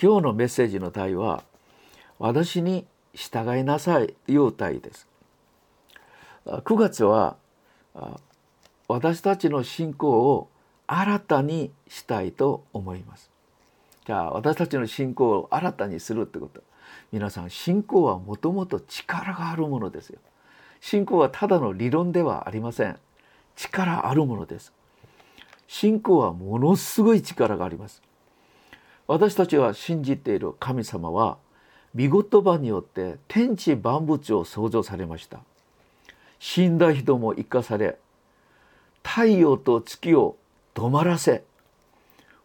今日のメッセージの題は私に従いなさいという題です。9月は私たちの信仰を新たにしたいと思います。じゃあ私たちの信仰を新たにするってこと。皆さん信仰はもともと力があるものですよ。信仰はただの理論ではありません。力あるものです。信仰はものすごい力があります。私たちは信じている神様は見言葉によって天地万物を創造されました。死んだ人も生かされ太陽と月を止まらせ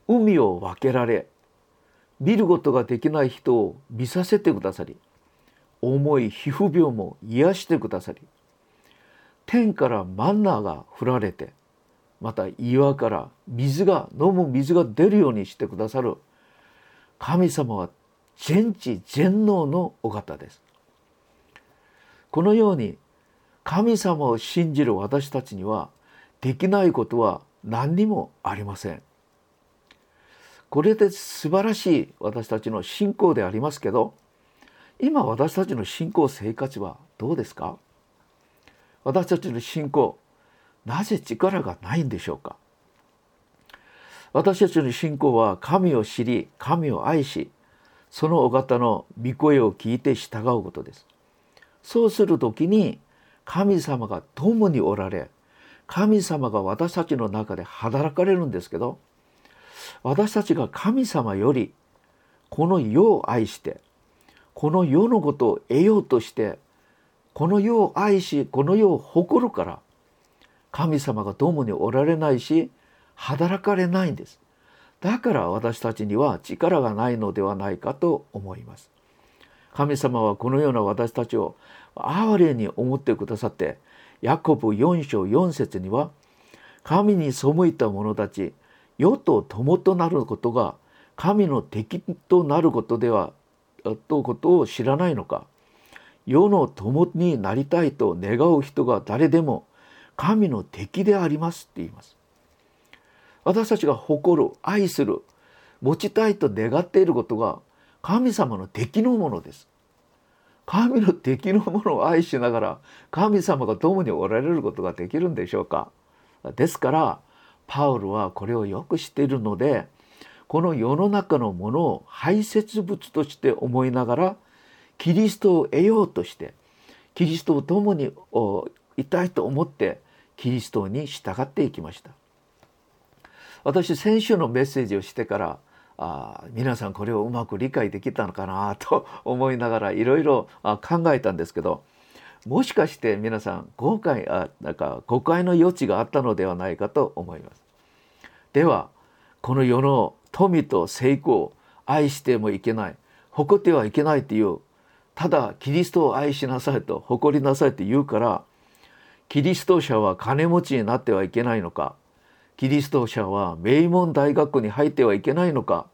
海を分けられ見ることができない人を見させてくださり重い皮膚病も癒してくださり天からマンナーが降られてまた岩から水が飲む水が出るようにしてくださる神様は全知全能のお方です。このように神様を信じる私たちにはできないことは何にもありません。これで素晴らしい私たちの信仰でありますけど今私たちの信仰生活はどうですか？私たちの信仰なぜ力がないんでしょうか？私たちの信仰は神を知り神を愛しそのお方の御声を聞いて従うことです。そうする時に神様が共におられ神様が私たちの中で働かれるんですけど私たちが神様よりこの世を愛してこの世のことを得ようとしてこの世を愛しこの世を誇るから神様が共におられないし働かれないんです。だから私たちには力がないのではないかと思います。神様はこのような私たちを哀れに思ってくださってヤコブ4章4節には神に背いた者たち世と友となることが神の敵となることではとことを知らないのか。世の友になりたいと願う人が誰でも神の敵でありますって言います。私たちが誇る愛する持ちたいと願っていることが神様の敵のものです。神の敵のものを愛しながら神様が共におられることができるんでしょうか。ですからパウロはこれをよく知っているのでこの世の中のものを排泄物として思いながらキリストを得ようとしてキリストを共にいたいと思ってキリストに従っていきました。私先週のメッセージをしてからあ皆さんこれをうまく理解できたのかなと 思いながらいろいろ考えたんですけどもしかして皆さん誤解あなんか誤解の余地があったのではないかと思います。ではこの世の富と成功愛してもいけない誇ってはいけないっていうただキリストを愛しなさいと誇りなさいって言うからキリスト者は金持ちになってはいけないのかキリスト者は名門大学に入ってはいけないのか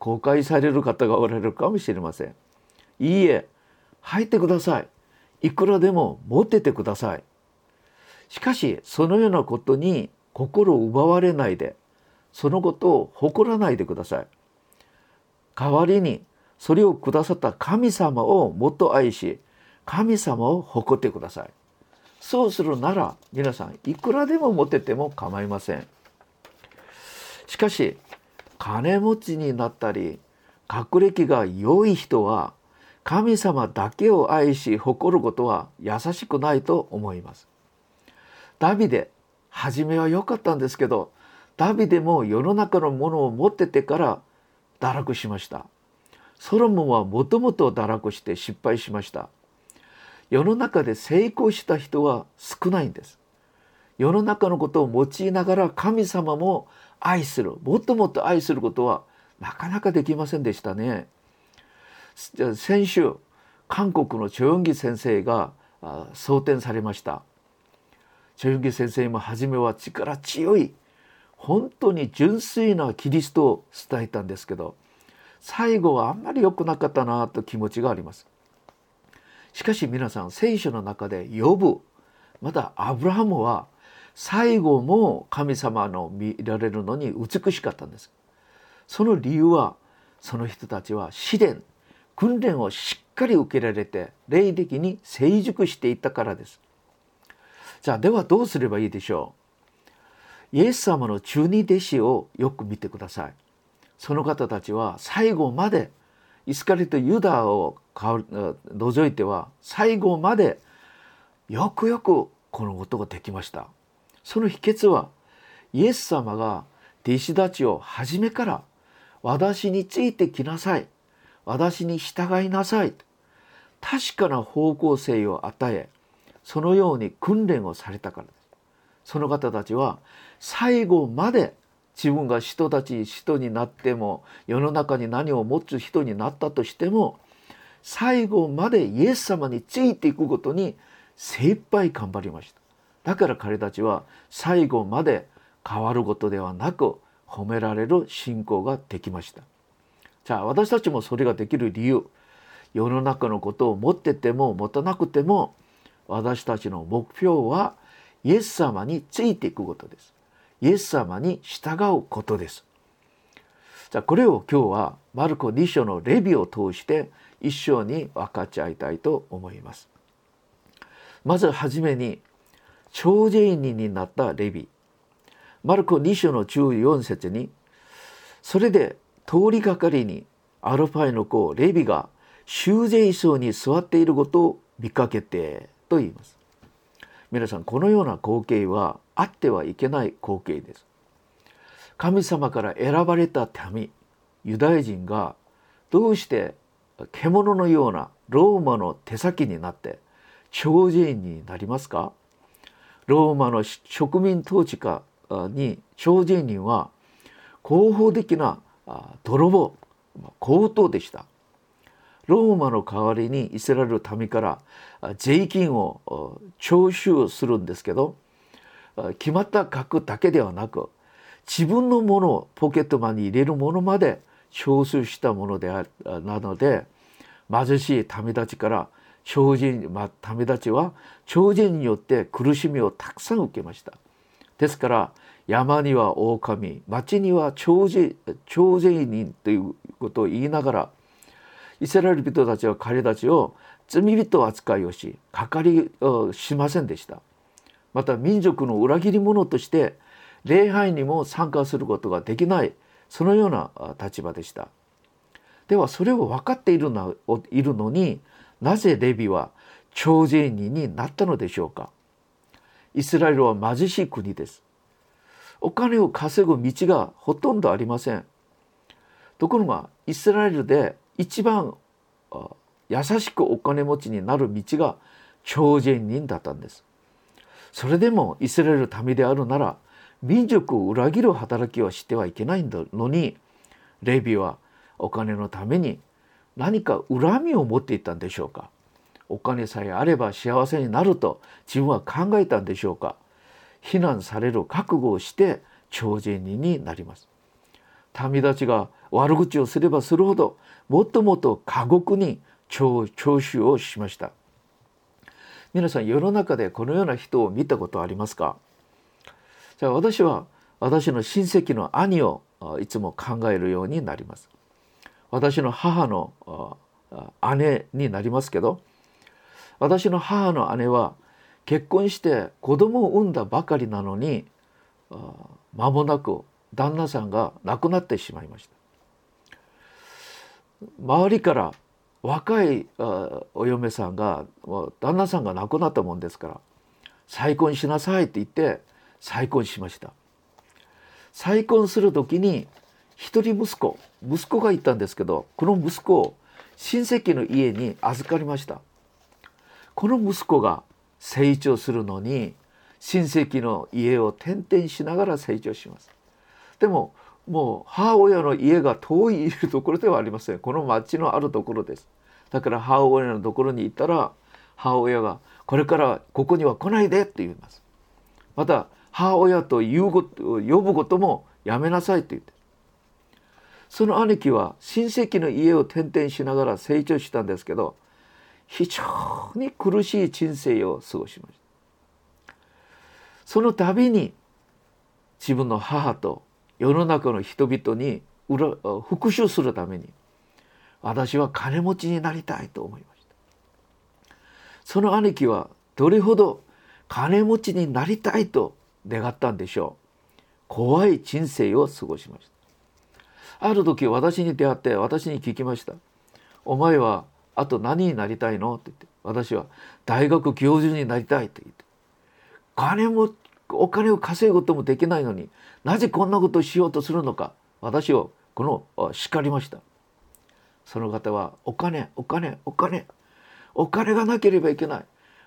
公開される方がおられるかもしれません。いいえ入ってください。いくらでも持っててください。しかしそのようなことに心を奪われないでそのことを誇らないでください。代わりにそれをくださった神様をもっと愛し神様を誇ってください。そうするなら皆さんいくらでも持てても構いません。しかし金持ちになったり学歴が良い人は神様だけを愛し誇ることは優しくないと思います。ダビデ初めは良かったんですけどダビデも世の中のものを持っててから堕落しました。ソロモンはもともと堕落して失敗しました。世の中で成功した人は少ないんです。世の中のことを用いながら神様も愛する。もっともっと愛することはなかなかできませんでしたね。先週韓国のチョヨンギ先生が装填されました。チョヨンギ先生も初めは力強い本当に純粋なキリストを伝えたんですけど最後はあんまり良くなかったなと気持ちがあります。しかし皆さん聖書の中で呼ぶ。またアブラハムは最後も神様の見られるのに美しかったんです。その理由はその人たちは試練訓練をしっかり受けられて霊的に成熟していったからです。じゃあではどうすればいいでしょう？イエス様の中二弟子をよく見てください。その方たちは最後までイスカリとユダを除いては最後までよくよくこのことができました。その秘訣はイエス様が弟子たちを初めから私についてきなさい。私に従いなさい確かな方向性を与えそのように訓練をされたからです。その方たちは最後まで自分が人たち人になっても世の中に何を持つ人になったとしても最後までイエス様についていくことに精一杯頑張りました。だから彼たちは最後まで変わることではなく褒められる信仰ができました。じゃあ私たちもそれができる理由世の中のことを持ってても持たなくても私たちの目標はイエス様についていくことです。イエス様に従うことです。じゃあこれを今日はマルコ2章のレビを通して一緒に分かち合いたいと思います。まずはじめに長者人になったレビ。マルコ2章の14節にそれで通りがかりにアルファイの子レビが修税層に座っていることを見かけてと言います。皆さんこのような光景はあってはいけない光景です。神様から選ばれた民ユダヤ人がどうして獣のようなローマの手先になって長者員になりますか？ローマの植民統治下に長者人は合法的な泥棒強盗でした。ローマの代わりにイスラエル民から税金を徴収するんですけど決まった額だけではなく自分のものをポケットマンに入れるものまで徴収したものであなので貧しい民たちから超人、まあ、民たちは超人によって苦しみをたくさん受けました。ですから山には狼町には長者長者人ということを言いながらイスラエル人たちは彼たちを罪人扱いをしかかりしませんでしたまた民族の裏切り者として礼拝にも参加することができないそのような立場でした。ではそれを分かっているのいるのになぜレビは徴税人になったのでしょうか。イスラエルは貧しい国です。お金を稼ぐ道がほとんどありません。ところがイスラエルで一番優しくお金持ちになる道が超人人だったんです。それでもイスラエル民であるなら民族を裏切る働きをしてはいけないのにレビはお金のために何か恨みを持っていたんでしょうか。お金さえあれば幸せになると自分は考えたんでしょうか。非難される覚悟をして超人人になります。民たちが悪口をすればするほどもっともっと過酷に徴収をしました。皆さん世の中でこのような人を見たことありますか？じゃあ私は私の親戚の兄をいつも考えるようになります。私の母の姉になりますけど私の母の姉は結婚して子供を産んだばかりなのに間もなく旦那さんが亡くなってしまいました。周りから若いお嫁さんが旦那さんが亡くなったもんですから再婚しなさいって言って再婚しました。再婚する時に一人息子息子がいたんですけどこの息子を親戚の家に預かりました。この息子が成長するのに親戚の家を転々しながら成長します。でももう母親の家が遠いところではありません。この町のあるところです。だから母親のところに行ったら母親が「これからここには来ないで」って言います。また母親と言うこと呼ぶこともやめなさいって言って。その兄貴は親戚の家を転々しながら成長したんですけど非常に苦しい人生を過ごしました。その度に自分の母と世の中の人々に復讐するために私は金持ちになりたいと思いました。その兄貴はどれほど金持ちになりたいと願ったんでしょう。怖い人生を過ごしました。ある時私に出会って私に聞きました。お前はあと何になりたいの？って言って私は大学教授になりたいって言って。金もお金を稼ぐこともできないのになぜこんなことをしようとするのか。私をこの叱りました。その方はお金お金お金。お金がなければいけない。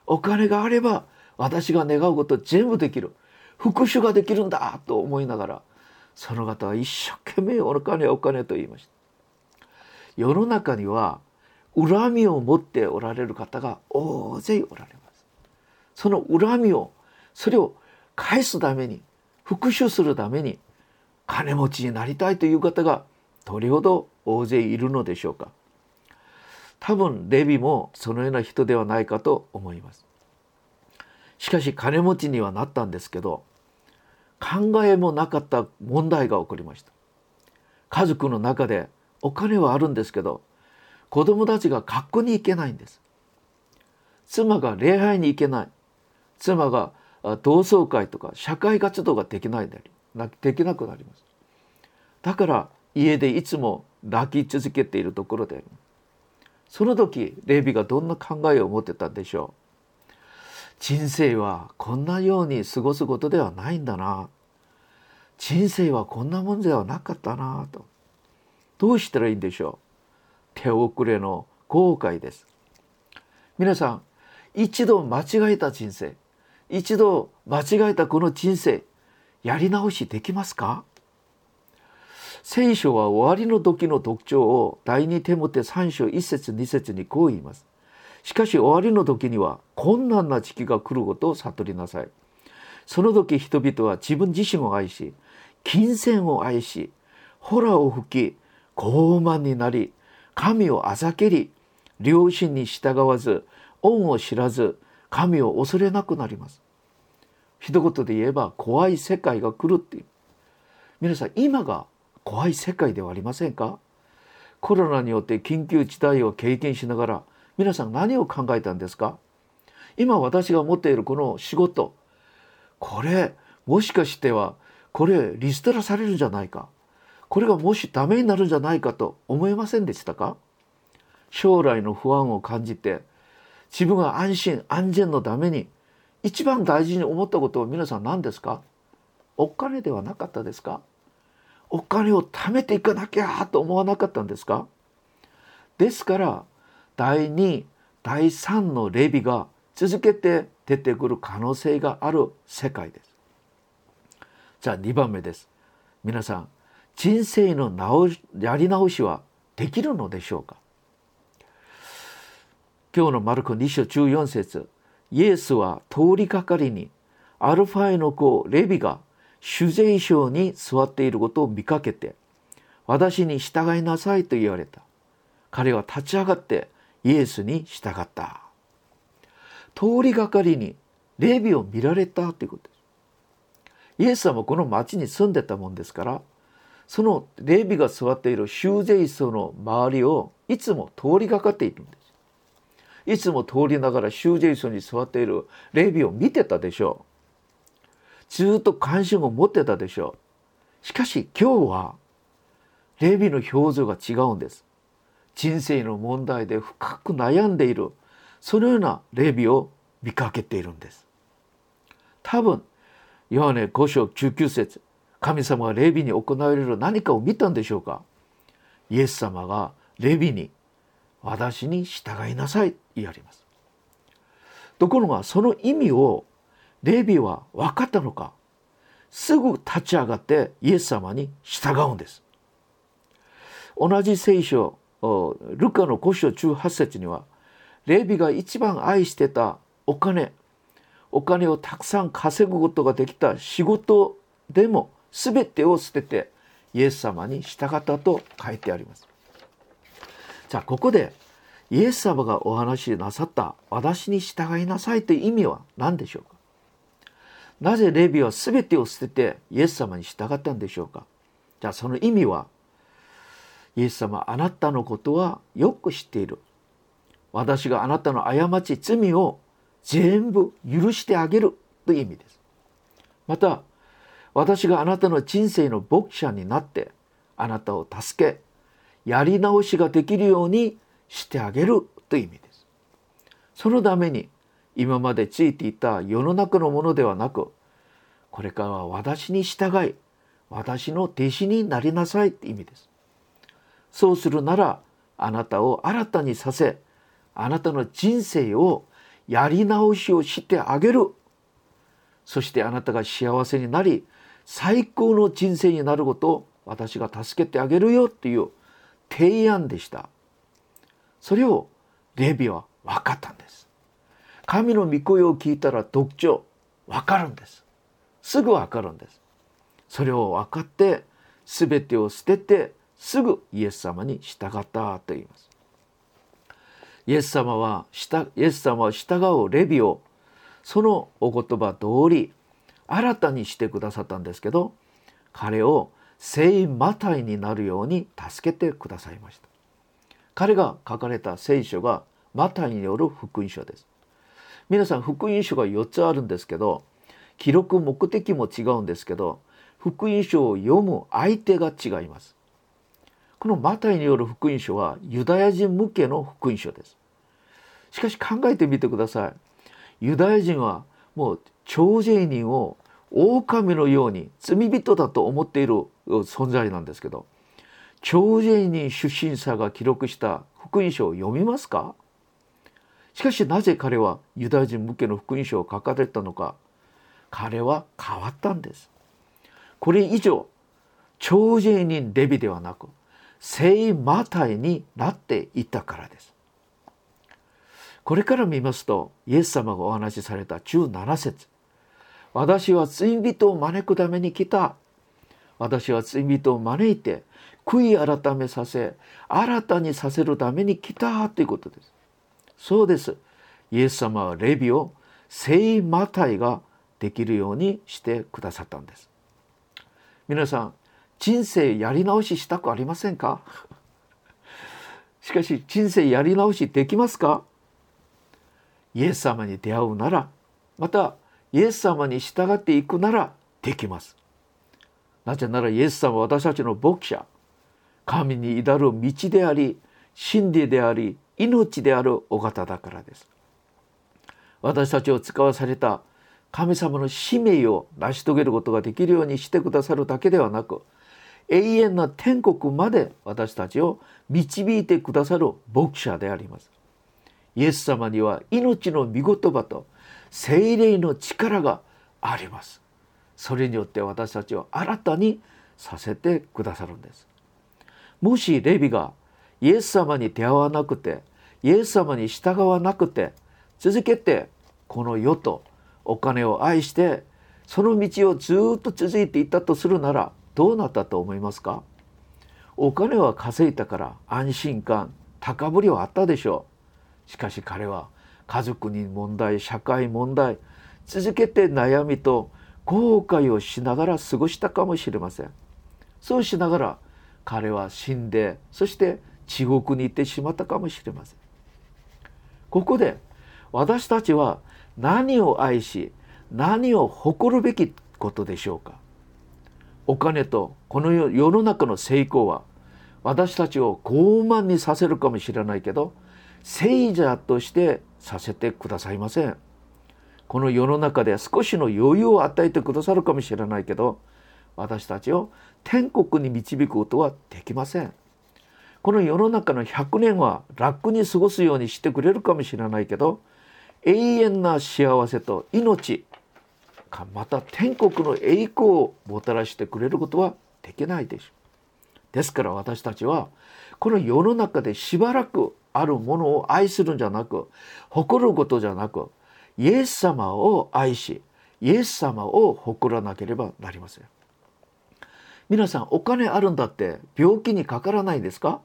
お金があれば私が願うこと全部できる。復讐ができるんだと思いながらその方は一生懸命お金お金と言いました。世の中には恨みを持っておられる方が大勢おられます。その恨みをそれを返すために復讐するために金持ちになりたいという方がどれほど大勢いるのでしょうか。多分レビもそのような人ではないかと思います。しかし金持ちにはなったんですけど考えもなかった問題が起こりました。家族の中でお金はあるんですけど子供たちが学校に行けないんです。妻が礼拝に行けない。妻が同窓会とか社会活動ができないでできなくなります。だから家でいつも泣き続けているところでその時レビがどんな考えを持ってたんでしょう。人生はこんなように過ごすことではないんだな。人生はこんなもんではなかったな。と。どうしたらいいんでしょう。手遅れの後悔です。皆さん一度間違えた人生。一度間違えたこの人生やり直しできますか？聖書は終わりの時の特徴を第二手モて3章1節2節にこう言います。しかし終わりの時には困難な時期が来ることを悟りなさい。その時人々は自分自身を愛し、金銭を愛し、ホラを吹き、傲慢になり、神をあざけり、良心に従わず、恩を知らず、神を恐れなくなります。一言で言えば怖い世界が来るっていう。皆さん今が怖い世界ではありませんか？コロナによって緊急事態を経験しながら皆さん何を考えたんですか？今私が持っているこの仕事。これもしかしてはこれリストラされるんじゃないか？これがもしダメになるんじゃないかと思いませんでしたか？将来の不安を感じて自分が安心安全のために一番大事に思ったことは皆さん何ですか？お金ではなかったですか？お金を貯めていかなきゃと思わなかったんですか？ですから第2第3のレビが続けて出てくる可能性がある世界です。じゃあ2番目です。皆さん人生の直やり直しはできるのでしょうか？今日のマルコ2章14節イエスは通りかかりにアルファイの子レビが主税所に座っていることを見かけて私に従いなさいと言われた。彼は立ち上がってイエスに従った。通りがかりにレビを見られたということです。イエス様はこの町に住んでたもんですからそのレビが座っている修税所の周りをいつも通りがかっているんです。いつも通りながら修税所に座っているレビを見てたでしょう。ずっと関心を持ってたでしょう。しかし今日はレビの表情が違うんです。人生の問題で深く悩んでいるそのようなレビを見かけているんです。多分ヨハネ5章19節神様がレビに行われる何かを見たんでしょうか？イエス様がレビに私に従いなさい言われます。ところがその意味をレビは分かったのかすぐ立ち上がってイエス様に従うんです。同じ聖書ルカの5章18節にはレビが一番愛してたお金お金をたくさん稼ぐことができた仕事でも全てを捨ててイエス様に従ったと書いてあります。じゃあここでイエス様がお話しなさった私に従いなさいという意味は何でしょうか？なぜレビは全てを捨ててイエス様に従ったんでしょうか？じゃあその意味はイエス様あなたのことはよく知っている。私があなたの過ち罪を全部許してあげるという意味です。また私があなたの人生の牧者になってあなたを助けやり直しができるようにしてあげるという意味です。そのために今までついていた世の中のものではなくこれからは私に従い私の弟子になりなさいって意味です。そうするならあなたを新たにさせあなたの人生をやり直しをしてあげる。そしてあなたが幸せになり最高の人生になることを私が助けてあげるよっていう提案でした。それをレビは分かったんです。神の御声を聞いたら特徴分かるんです。すぐ分かるんです。それを分かって全てを捨ててすぐイエス様に従ったと言います。イエス様はイエス様は従うレビをそのお言葉通り新たにしてくださったんですけど彼を聖マタイになるように助けてくださいました。彼が書かれた聖書がマタイによる福音書です。皆さん福音書が4つあるんですけど記録目的も違うんですけど福音書を読む相手が違います。このマタイによる福音書はユダヤ人向けの福音書です。しかし考えてみてください。ユダヤ人はもう徴税人を狼のように罪人だと思っている存在なんですけど徴税人出身者が記録した福音書を読みますか？しかしなぜ彼はユダヤ人向けの福音書を書かれたのか？彼は変わったんです。これ以上徴税人レビではなく聖マタイになっていたからです。これから見ますとイエス様がお話しされた17節。私は罪人を招くために来た。私は罪人を招いて悔い改めさせ新たにさせるために来たということです。そうです。イエス様はレビを聖マタイができるようにしてくださったんです。皆さん人生やり直ししたくありませんか？しかし人生やり直しできますか？イエス様に出会うならまたイエス様に従っていくならできます。なぜならイエス様は私たちの牧者。神に至る道であり真理であり命であるお方だからです私たちを使わされた神様の使命を成し遂げることができるようにしてくださるだけではなく永遠な天国まで私たちを導いてくださる牧者であります。イエス様には命の御言葉と精霊の力があります。それによって私たちを新たにさせてくださるんです。もしレビがイエス様に出会わなくてイエス様に従わなくて続けてこの世とお金を愛してその道をずっと続いていったとするならどうなったと思いますか？お金は稼いだから安心感高ぶりはあったでしょう。しかし彼は家族に問題社会問題続けて悩みと後悔をしながら過ごしたかもしれません。そうしながら彼は死んでそして地獄に行ってしまったかもしれません。ここで私たちは何を愛し何を誇るべきことでしょうか。お金とこの世の中の成功は私たちを傲慢にさせるかもしれないけど聖者としてさせてくださいません。この世の中で少しの余裕を与えてくださるかもしれないけど私たちを天国に導くことはできませんこの世の中の100年は楽に過ごすようにしてくれるかもしれないけど永遠な幸せと命また天国の栄光をもたらしてくれることはできないでしょう。ですから私たちはこの世の中でしばらくあるものを愛するんじゃなく誇ることじゃなくイエス様を愛しイエス様を誇らなければなりません。皆さんお金あるんだって病気にかからないですか？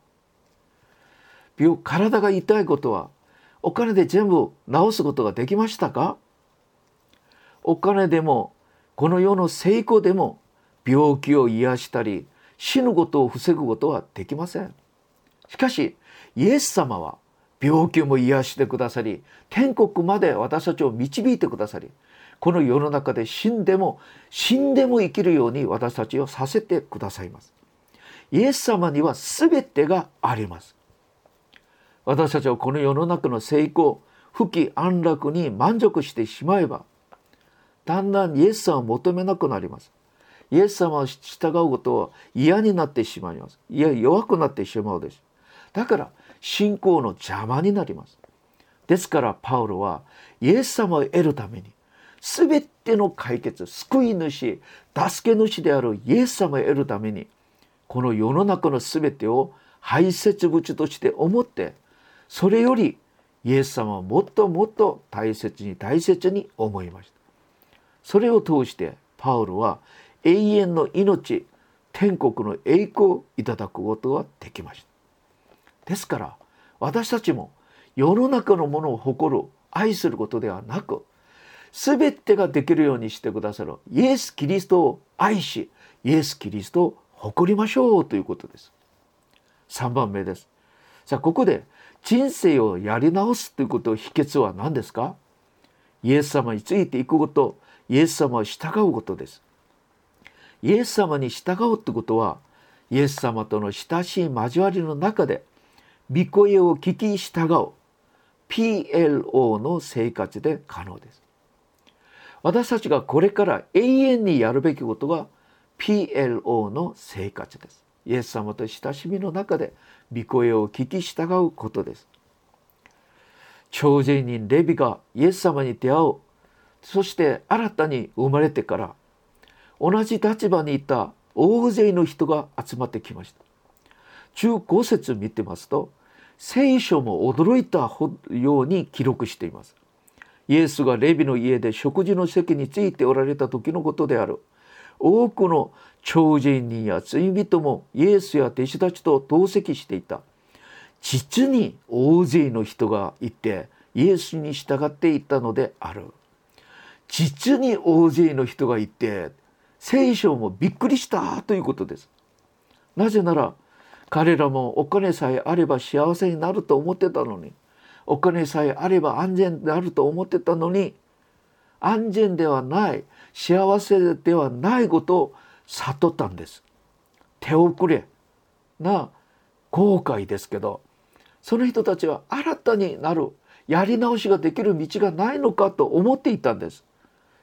病体が痛いことはお金で全部治すことができましたか？お金でもこの世の成功でも病気を癒したり死ぬことを防ぐことはできません。しかしイエス様は病気も癒してくださり天国まで私たちを導いてくださりこの世の中で死んでも死んでも生きるように私たちをさせてくださいます。イエス様には全てがあります。私たちはこの世の中の成功不喜安楽に満足してしまえばだんだんイエス様を求めなくなります。イエス様を従うことは嫌になってしまいます。いや弱くなってしまうです。だから信仰の邪魔になります。ですからパウロはイエス様を得るために全ての解決救い主助け主であるイエス様を得るためにこの世の中の全てを排泄物として思ってそれよりイエス様をもっともっと大切に大切に思いました。それを通してパウロは永遠の命天国の栄光をいただくことができました。ですから私たちも世の中のものを誇る愛することではなく全てができるようにしてくださるイエス・キリストを愛しイエス・キリストを誇りましょうということです。3番目です。さあここで人生をやり直すということ秘訣は何ですか？イエス様についていくことイエス様を従うことです。イエス様に従うってことはイエス様との親しい交わりの中で御声を聞き従う PLO の生活で可能です。私たちがこれから永遠にやるべきことが PLO の生活です。イエス様と親しみの中で御声を聞き従うことです。超人人レビがイエス様に出会うそして新たに生まれてから同じ立場にいた大勢の人が集まってきました。15節見てますと聖書も驚いたように記録しています。イエスがレビの家で食事の席についておられた時のことである。多くの超人人や罪人もイエスや弟子たちと同席していた。実に大勢の人がいてイエスに従っていったのである。実に大勢の人がいて聖書もびっくりしたということです。なぜなら彼らもお金さえあれば幸せになると思ってたのにお金さえあれば安全であると思ってたのに安全ではない幸せではないことを悟ったんです。手遅れな後悔ですけどその人たちは新たになるやり直しができる道がないのかと思っていたんです。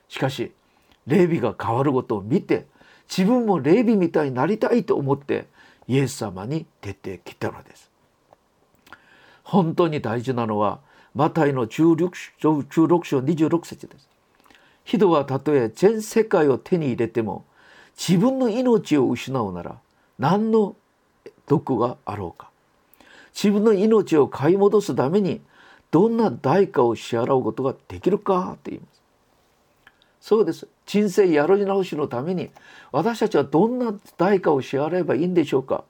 しかしレビが変わることを見て自分もレビみたいになりたいと思ってイエス様に出てきたのです。本当に大事なのはマタイの16章 ,16 章26節です。人はたとえ全世界を手に入れても自分の命を失うなら何の毒があろうか。自分の命を買い戻すためにどんな代価を支払うことができるかと言います。そうです。人生やり直しのために私たちはどんな代価を支払えばいいんでしょうか。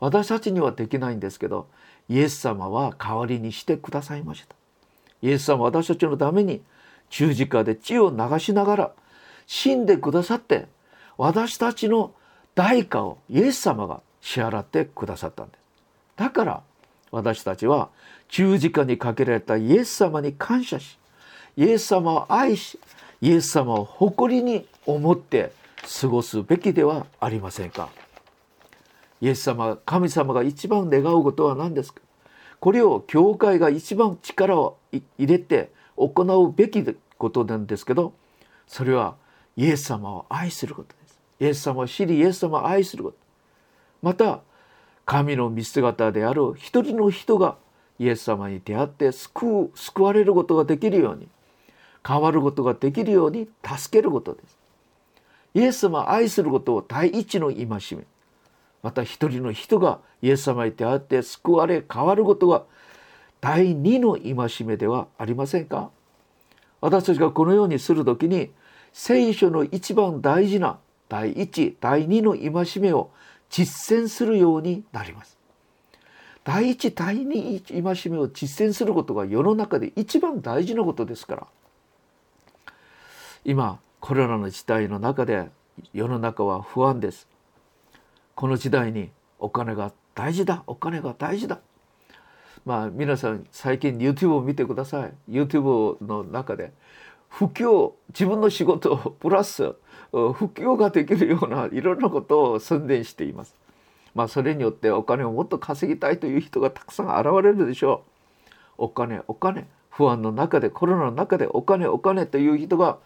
私たちにはできないんですけどイエス様は代わりにしてくださいました。イエス様は私たちのために十字架で血を流しながら死んでくださって私たちの代価をイエス様が支払ってくださったんです。だから私たちは十字架にかけられたイエス様に感謝しイエス様を愛しイエス様を誇りに思って過ごすべきではありませんか。イエス様神様が一番願うことは何ですか？これを教会が一番力を入れて行うべきことなんですけどそれはイエス様を愛することです。イエス様を知りイエス様を愛すること。また神の見姿である一人の人がイエス様に出会って救う救われることができるように変わることができるように助けることです。イエス様を愛することを第一の戒め。また一人の人がイエス様に出会って救われ変わることが第二の戒めではありませんか？私たちがこのようにする時に聖書の一番大事な第一第二の戒めを実践するようになります。第一第二戒めを実践することが世の中で一番大事なことですから。今コロナの時代の中で世の中は不安です。この時代にお金が大事だお金が大事だまあ皆さん最近 YouTube を見てください YouTube の中で布教自分の仕事プラス布教ができるようないろんなことを宣伝しています。まあそれによってお金をもっと稼ぎたいという人がたくさん現れるでしょう。お金お金不安の中でコロナの中でお金お金という人が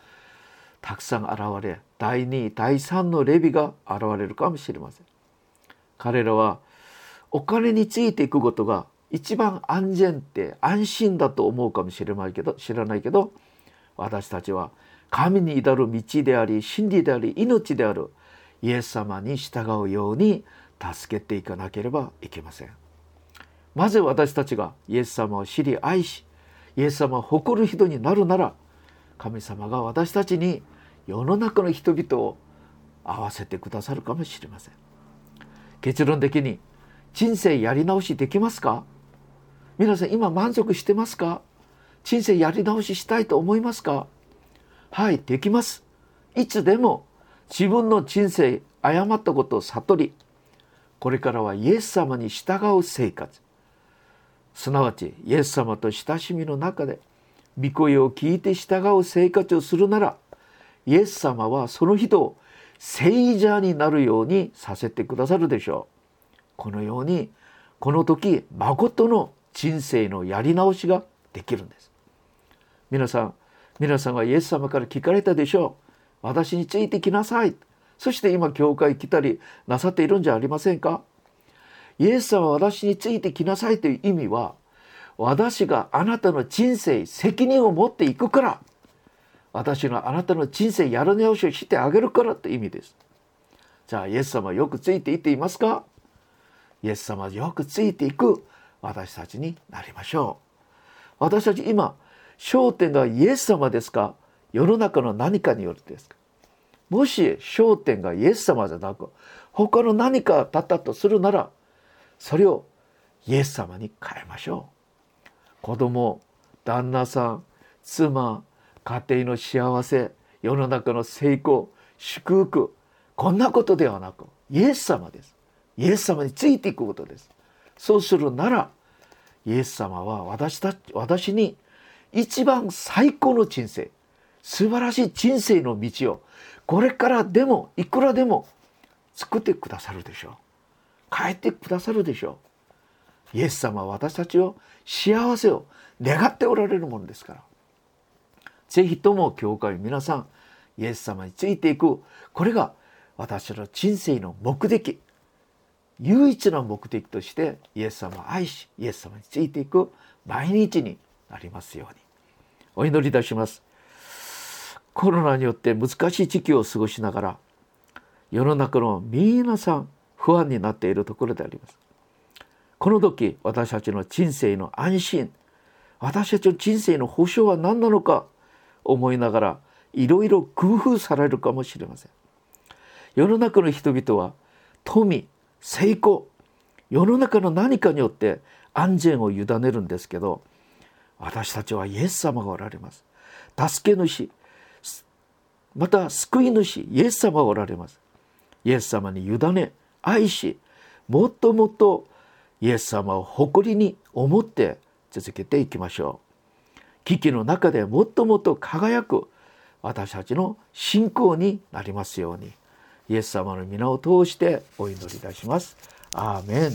たくさん現れ第2第3のレビが現れるかもしれません。彼らはお金についていくことが一番安全って安心だと思うかもしれないけど知らないけど私たちは神に至る道であり真理であり命であるイエス様に従うように助けていかなければいけません。まず私たちがイエス様を知り愛しイエス様を誇る人になるなら神様が私たちに世の中の人々を合わせてくださるかもしれません。結論的に人生やり直しできますか？皆さん今満足してますか？人生やり直ししたいと思いますか？はいできます。いつでも自分の人生誤ったことを悟りこれからはイエス様に従う生活。すなわちイエス様と親しみの中で御声を聞いて従う生活をするならイエス様はその人を聖者になるようにさせてくださるでしょう。このようにこの時誠の人生のやり直しができるんです。皆さん皆さんはイエス様から聞かれたでしょう私についてきなさいそして今教会来たりなさっているんじゃありませんかイエス様は私についてきなさいという意味は私があなたの人生責任を持っていくから私があなたの人生やる直しをしてあげるからという意味です。じゃあイエス様よくついていっていますか？イエス様よくついていく。私たちになりましょう。私たち今焦点がイエス様ですか？世の中の何かによるですか？もし焦点がイエス様じゃなく他の何かだったとするならそれをイエス様に変えましょう。子供旦那さん妻家庭の幸せ世の中の成功祝福こんなことではなくイエス様です。イエス様についていくことです。そうするならイエス様は私た私に一番最高の人生素晴らしい人生の道をこれからでもいくらでも作ってくださるでしょう。変えてくださるでしょう。イエス様は私たちを幸せを願っておられるものですから。是非とも教会皆さんイエス様についていく。これが私の人生の目的唯一の目的としてイエス様を愛しイエス様についていく毎日になりますように。お祈りいたしますコロナによって難しい時期を過ごしながら世の中の皆さん不安になっているところであります。この時私たちの人生の安心私たちの人生の保証は何なのか思いながらいろいろ工夫されるかもしれません。世の中の人々は富成功世の中の何かによって安全を委ねるんですけど私たちはイエス様がおられます。助け主また救い主イエス様がおられます。イエス様に委ね愛しもっともっとイエス様を誇りに思って続けていきましょう。危機の中でもっともっと輝く私たちの信仰になりますようにイエス様の皆を通してお祈りいたします。アーメン